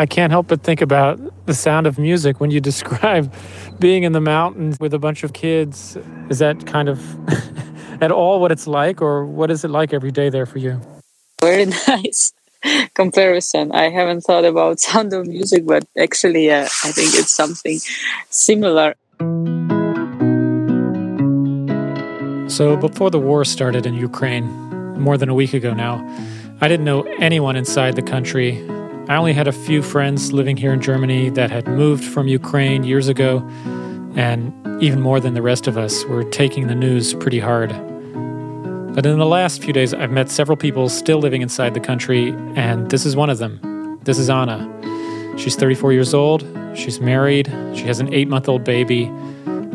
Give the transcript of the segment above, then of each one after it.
I can't help but think about the sound of music when you describe being in the mountains with a bunch of kids. Is that kind of at all what it's like, or what is it like every day there for you? Very nice comparison. I haven't thought about sound of music, but actually, uh, I think it's something similar. So, before the war started in Ukraine, more than a week ago now, I didn't know anyone inside the country. I only had a few friends living here in Germany that had moved from Ukraine years ago, and even more than the rest of us were taking the news pretty hard. But in the last few days, I've met several people still living inside the country, and this is one of them. This is Anna. She's 34 years old, she's married, she has an eight month old baby,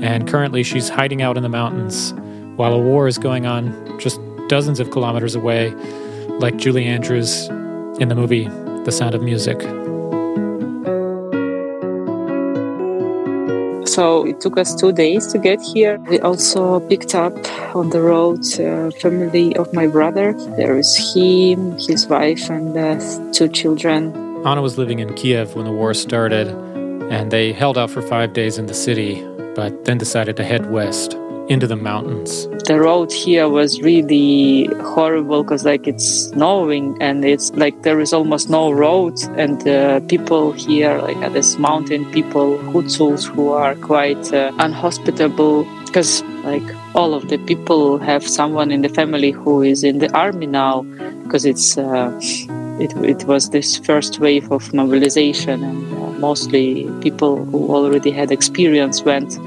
and currently she's hiding out in the mountains while a war is going on just dozens of kilometers away, like Julie Andrews in the movie The Sound of Music. So it took us two days to get here. We also picked up on the road a family of my brother. There is him, his wife, and uh, two children. Anna was living in Kiev when the war started, and they held out for five days in the city, but then decided to head west into the mountains. The road here was really horrible because like it's snowing and it's like there is almost no road and uh, people here like uh, this mountain people Hutsuls who are quite uh, unhospitable because like all of the people have someone in the family who is in the army now because it's uh, it, it was this first wave of mobilization and uh, mostly people who already had experience went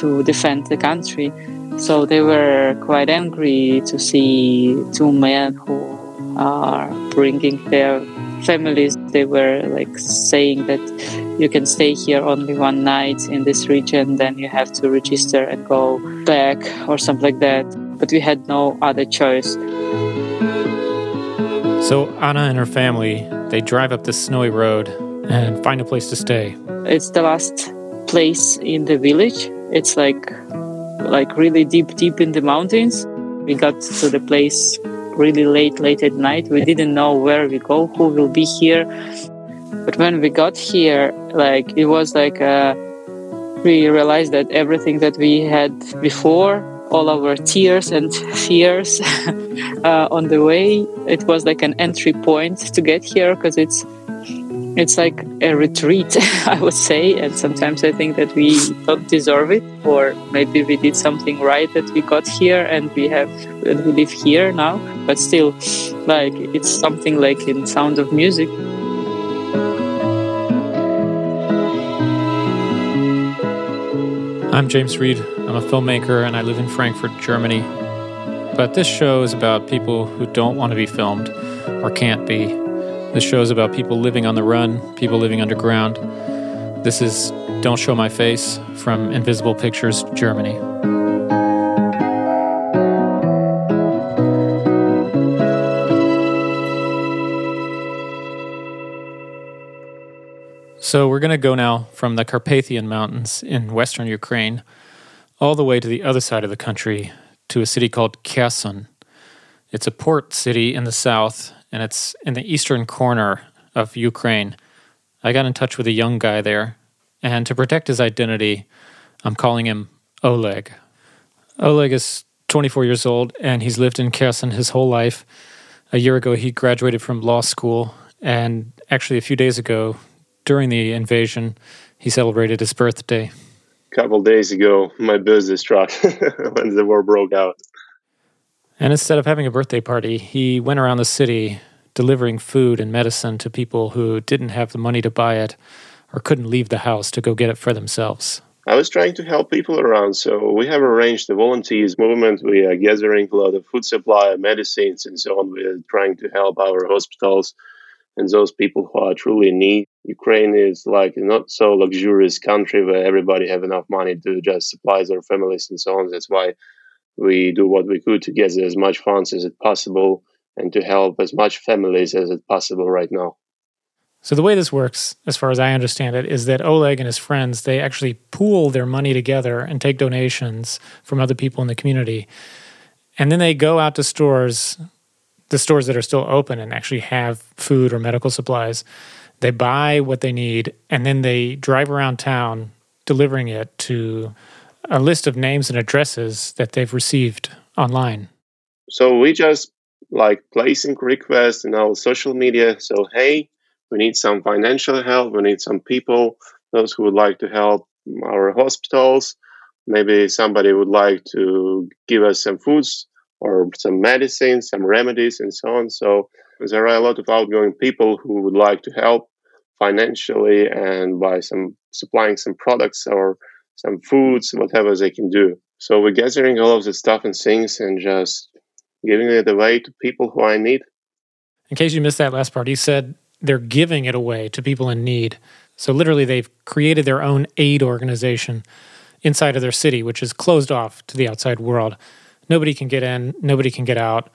to defend the country. So they were quite angry to see two men who are bringing their families. They were like saying that you can stay here only one night in this region, then you have to register and go back or something like that. But we had no other choice. So Anna and her family, they drive up this snowy road and find a place to stay. It's the last place in the village it's like like really deep, deep in the mountains. We got to the place really late, late at night. We didn't know where we go, who will be here. But when we got here, like it was like uh, we realized that everything that we had before, all our tears and fears uh, on the way, it was like an entry point to get here because it's it's like a retreat, I would say. And sometimes I think that we don't deserve it, or maybe we did something right that we got here and we have and we live here now. But still, like it's something like in Sound of Music. I'm James Reed. I'm a filmmaker and I live in Frankfurt, Germany. But this show is about people who don't want to be filmed or can't be this show is about people living on the run, people living underground. This is Don't Show My Face from Invisible Pictures, Germany. So we're going to go now from the Carpathian Mountains in western Ukraine all the way to the other side of the country to a city called Kherson. It's a port city in the south and it's in the eastern corner of Ukraine. I got in touch with a young guy there, and to protect his identity, I'm calling him Oleg. Oleg is 24 years old, and he's lived in Kherson his whole life. A year ago, he graduated from law school, and actually, a few days ago, during the invasion, he celebrated his birthday. A couple days ago, my birthday struck when the war broke out. And instead of having a birthday party, he went around the city delivering food and medicine to people who didn't have the money to buy it or couldn't leave the house to go get it for themselves. I was trying to help people around, so we have arranged the volunteers movement. We are gathering a lot of food supply, medicines, and so on. We are trying to help our hospitals and those people who are truly in need. Ukraine is like not so luxurious country where everybody have enough money to just supply their families and so on. That's why we do what we could to gather as much funds as it possible and to help as much families as it possible right now. So the way this works, as far as I understand it, is that Oleg and his friends they actually pool their money together and take donations from other people in the community, and then they go out to stores, the stores that are still open and actually have food or medical supplies, They buy what they need and then they drive around town delivering it to a list of names and addresses that they've received online. So we just like placing requests in our social media. So, hey, we need some financial help. We need some people, those who would like to help our hospitals. Maybe somebody would like to give us some foods or some medicines, some remedies, and so on. So there are a lot of outgoing people who would like to help financially and by some supplying some products or some foods, whatever they can do. So we're gathering all of the stuff and things and just giving it away to people who I need. In case you missed that last part, he said they're giving it away to people in need. So literally, they've created their own aid organization inside of their city, which is closed off to the outside world. Nobody can get in, nobody can get out.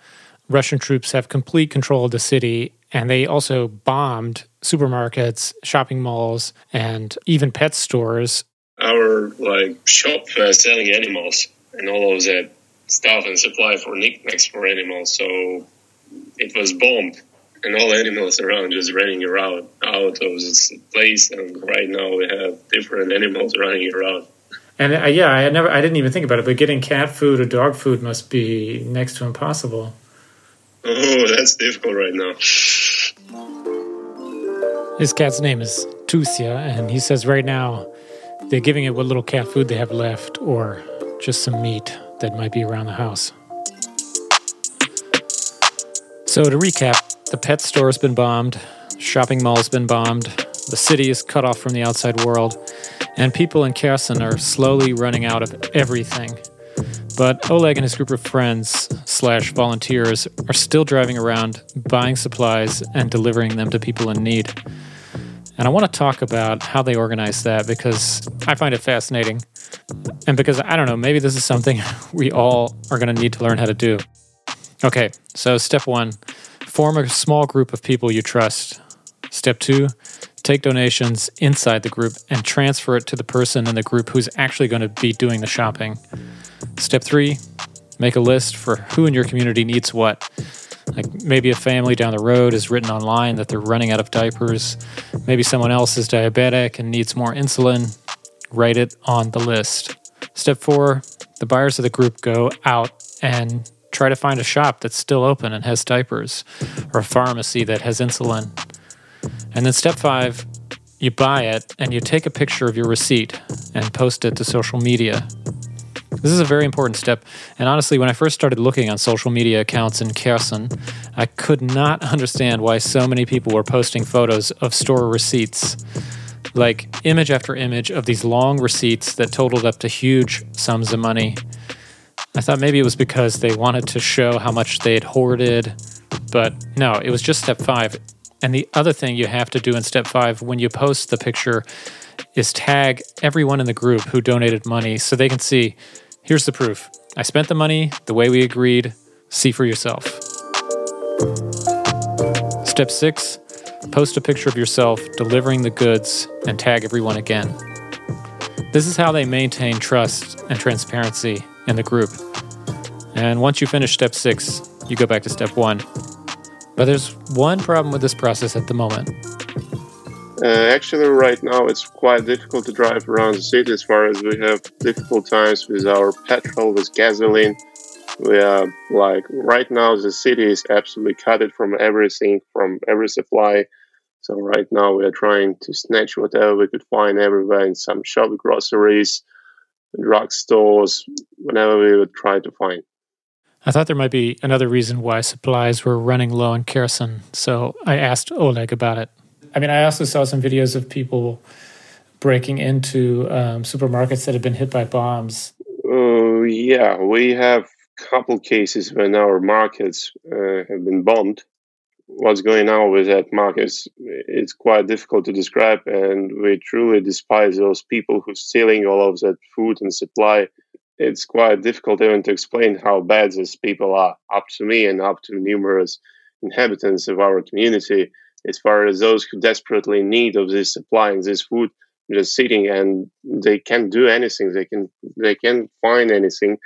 Russian troops have complete control of the city, and they also bombed supermarkets, shopping malls, and even pet stores. Our like shop uh, selling animals and all of that stuff and supply for knickknacks for animals. So it was bombed, and all animals around just running around out of this place. And right now we have different animals running around. And uh, yeah, I never, I didn't even think about it. But getting cat food or dog food must be next to impossible. Oh, that's difficult right now. His cat's name is Tusia, and he says right now they're giving it what little cat food they have left, or just some meat that might be around the house. So to recap, the pet store's been bombed, shopping mall's been bombed, the city is cut off from the outside world, and people in Kherson are slowly running out of everything. But Oleg and his group of friends slash volunteers are still driving around, buying supplies, and delivering them to people in need. And I want to talk about how they organize that because I find it fascinating. And because I don't know, maybe this is something we all are going to need to learn how to do. Okay, so step one form a small group of people you trust. Step two take donations inside the group and transfer it to the person in the group who's actually going to be doing the shopping. Step three make a list for who in your community needs what. Like maybe a family down the road has written online that they're running out of diapers. Maybe someone else is diabetic and needs more insulin. Write it on the list. Step four the buyers of the group go out and try to find a shop that's still open and has diapers, or a pharmacy that has insulin. And then step five, you buy it and you take a picture of your receipt and post it to social media. This is a very important step. And honestly, when I first started looking on social media accounts in Kherson, I could not understand why so many people were posting photos of store receipts. Like image after image of these long receipts that totaled up to huge sums of money. I thought maybe it was because they wanted to show how much they had hoarded, but no, it was just step five. And the other thing you have to do in step five when you post the picture is tag everyone in the group who donated money so they can see here's the proof. I spent the money the way we agreed. See for yourself. Step six post a picture of yourself delivering the goods and tag everyone again. This is how they maintain trust and transparency in the group. And once you finish step six, you go back to step one. But there's one problem with this process at the moment. Uh, actually, right now it's quite difficult to drive around the city as far as we have difficult times with our petrol, with gasoline. We are like right now the city is absolutely cut it from everything, from every supply. So right now we are trying to snatch whatever we could find everywhere in some shop, groceries, drugstores, whatever we would try to find. I thought there might be another reason why supplies were running low in Kherson, so I asked Oleg about it. I mean, I also saw some videos of people breaking into um, supermarkets that have been hit by bombs. Oh, yeah, we have couple cases when our markets uh, have been bombed. What's going on with that markets, it's quite difficult to describe, and we truly despise those people who are stealing all of that food and supply it's quite difficult even to explain how bad these people are up to me and up to numerous inhabitants of our community as far as those who desperately need of this supply and this food just sitting and they can't do anything they can they can't find anything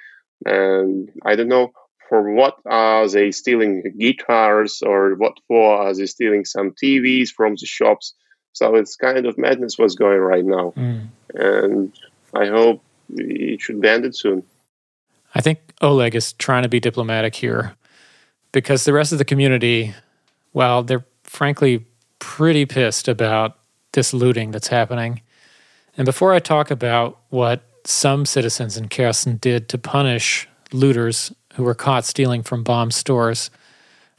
and i don't know for what are they stealing guitars or what for are they stealing some tvs from the shops So it's kind of madness what's going right now. Mm. And I hope it should be ended soon. I think Oleg is trying to be diplomatic here because the rest of the community, well, they're frankly pretty pissed about this looting that's happening. And before I talk about what some citizens in Kherson did to punish looters who were caught stealing from bomb stores,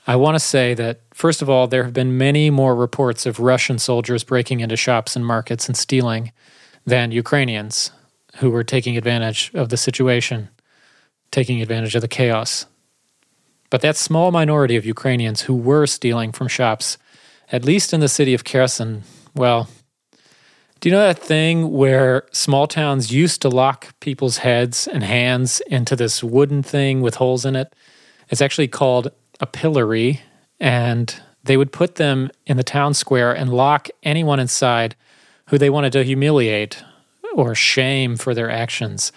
I want to say that, first of all, there have been many more reports of Russian soldiers breaking into shops and markets and stealing than Ukrainians who were taking advantage of the situation taking advantage of the chaos. But that small minority of Ukrainians who were stealing from shops, at least in the city of Kherson, well, do you know that thing where small towns used to lock people's heads and hands into this wooden thing with holes in it? It's actually called a pillory, and they would put them in the town square and lock anyone inside who they wanted to humiliate or shame for their actions.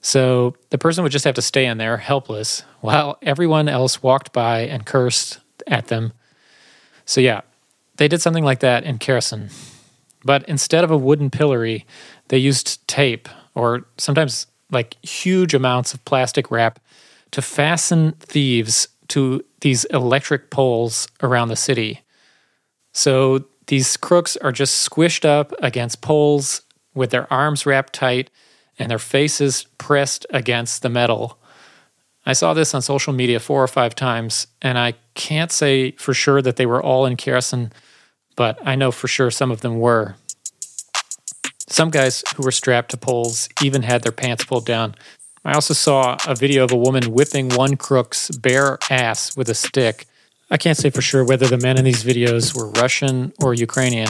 So the person would just have to stay in there helpless while everyone else walked by and cursed at them. So, yeah, they did something like that in Kherson. But instead of a wooden pillory, they used tape or sometimes like huge amounts of plastic wrap to fasten thieves to these electric poles around the city. So these crooks are just squished up against poles with their arms wrapped tight and their faces pressed against the metal. I saw this on social media four or five times, and I can't say for sure that they were all in Kherson, but I know for sure some of them were. Some guys who were strapped to poles even had their pants pulled down. I also saw a video of a woman whipping one crook's bare ass with a stick. I can't say for sure whether the men in these videos were Russian or Ukrainian,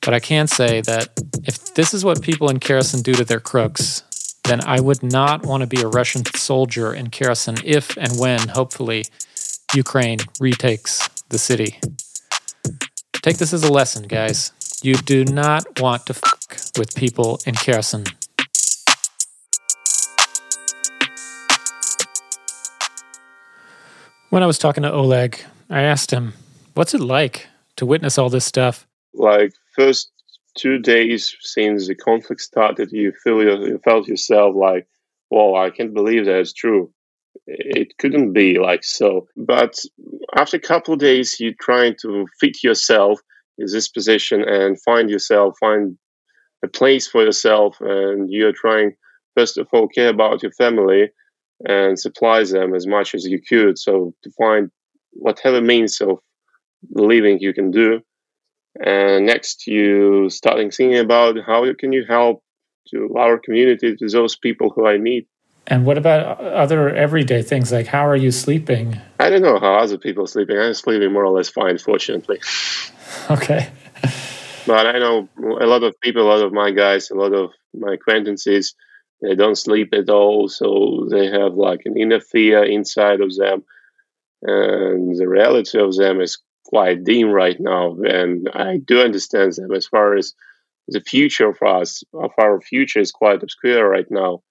but I can say that if this is what people in Kherson do to their crooks, then I would not want to be a Russian soldier in Kherson if and when, hopefully, Ukraine retakes the city. Take this as a lesson, guys. You do not want to fuck with people in Kherson. When I was talking to Oleg, I asked him, What's it like to witness all this stuff? Like first two days since the conflict started, you feel you felt yourself like, "Well, I can't believe that it's true." It couldn't be like so. But after a couple days, you're trying to fit yourself in this position and find yourself, find a place for yourself, and you're trying first of all care about your family and supply them as much as you could. So to find whatever means of living you can do and next, you starting thinking about how can you help to our community, to those people who I meet. And what about other everyday things like how are you sleeping? I don't know how other people are sleeping. I'm sleeping more or less fine, fortunately. Okay. but I know a lot of people, a lot of my guys, a lot of my acquaintances, they don't sleep at all. So they have like an inner fear inside of them. And the reality of them is quite dim right now, and I do understand them as far as the future of us, of our future, is quite obscure right now.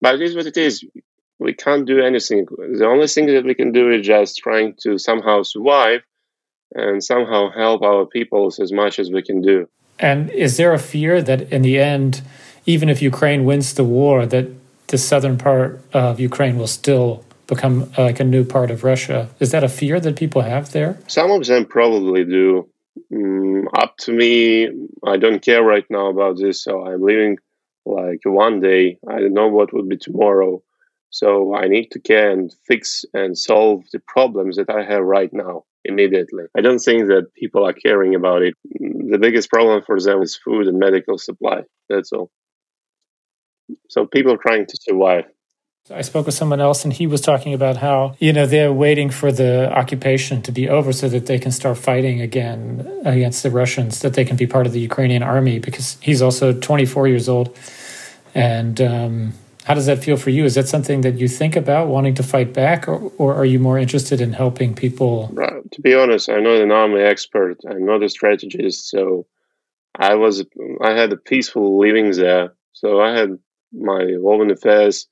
But it is what it is. We can't do anything. The only thing that we can do is just trying to somehow survive and somehow help our peoples as much as we can do. And is there a fear that in the end, even if Ukraine wins the war, that the southern part of Ukraine will still become uh, like a new part of Russia. Is that a fear that people have there? Some of them probably do. Mm, up to me, I don't care right now about this. So I'm living like one day. I don't know what would be tomorrow. So I need to care and fix and solve the problems that I have right now immediately. I don't think that people are caring about it. The biggest problem for them is food and medical supply. That's all. So people are trying to survive. I spoke with someone else and he was talking about how, you know, they're waiting for the occupation to be over so that they can start fighting again against the Russians, that they can be part of the Ukrainian army because he's also 24 years old. And um, how does that feel for you? Is that something that you think about wanting to fight back or, or are you more interested in helping people? To be honest, I'm not an army expert. I'm not a strategist. So I was, I had a peaceful living there. So I had my home affairs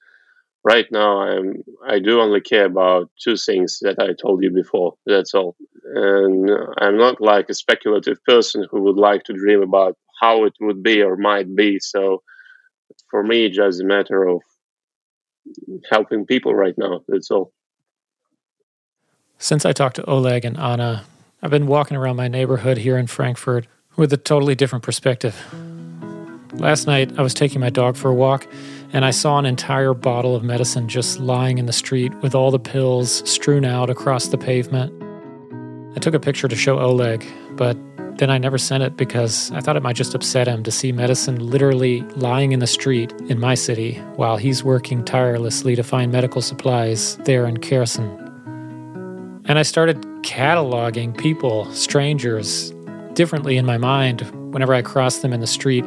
right now I'm I do only care about two things that I told you before. That's all. And I'm not like a speculative person who would like to dream about how it would be or might be. So for me, just a matter of helping people right now. That's all. Since I talked to Oleg and Anna, I've been walking around my neighborhood here in Frankfurt with a totally different perspective. Last night, I was taking my dog for a walk and I saw an entire bottle of medicine just lying in the street with all the pills strewn out across the pavement. I took a picture to show Oleg, but then I never sent it because I thought it might just upset him to see medicine literally lying in the street in my city while he's working tirelessly to find medical supplies there in Kherson. And I started cataloging people, strangers, differently in my mind whenever I crossed them in the street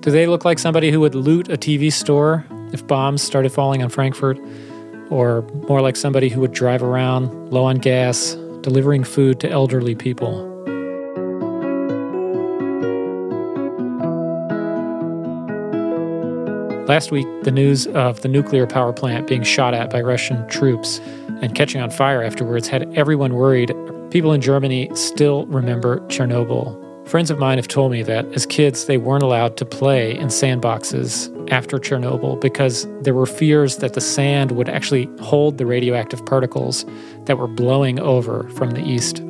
do they look like somebody who would loot a TV store if bombs started falling on Frankfurt? Or more like somebody who would drive around low on gas, delivering food to elderly people? Last week, the news of the nuclear power plant being shot at by Russian troops and catching on fire afterwards had everyone worried. People in Germany still remember Chernobyl. Friends of mine have told me that as kids, they weren't allowed to play in sandboxes after Chernobyl because there were fears that the sand would actually hold the radioactive particles that were blowing over from the east.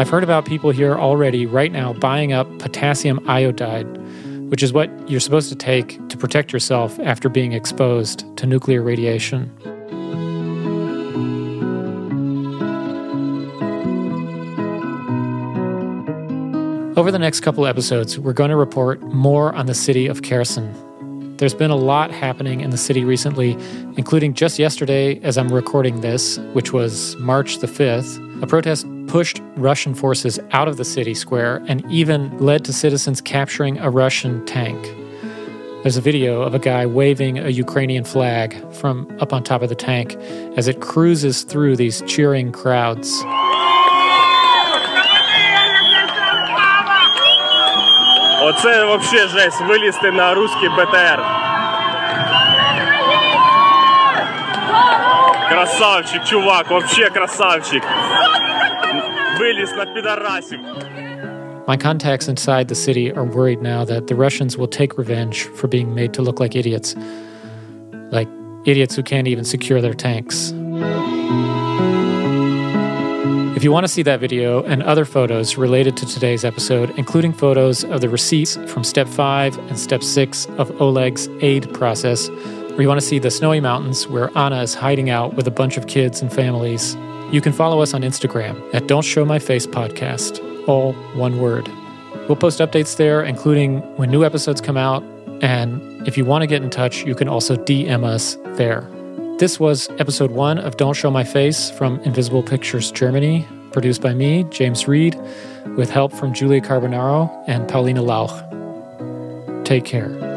I've heard about people here already right now buying up potassium iodide, which is what you're supposed to take to protect yourself after being exposed to nuclear radiation. Over the next couple episodes, we're going to report more on the city of Kherson. There's been a lot happening in the city recently, including just yesterday, as I'm recording this, which was March the 5th, a protest pushed Russian forces out of the city square and even led to citizens capturing a Russian tank. There's a video of a guy waving a Ukrainian flag from up on top of the tank as it cruises through these cheering crowds. Оце вообще жесть, вилізти на русський БТР. Красавчик, чувак, вообще красавчик. Виліз на підарасів. My contacts inside the city are worried now that the Russians will take revenge for being made to look like idiots. Like idiots who can't even secure their tanks. If you want to see that video and other photos related to today's episode, including photos of the receipts from step five and step six of Oleg's aid process, or you want to see the snowy mountains where Anna is hiding out with a bunch of kids and families, you can follow us on Instagram at Don't Show My Face Podcast, all one word. We'll post updates there, including when new episodes come out. And if you want to get in touch, you can also DM us there. This was episode one of Don't Show My Face from Invisible Pictures Germany, produced by me, James Reed, with help from Julia Carbonaro and Paulina Lauch. Take care.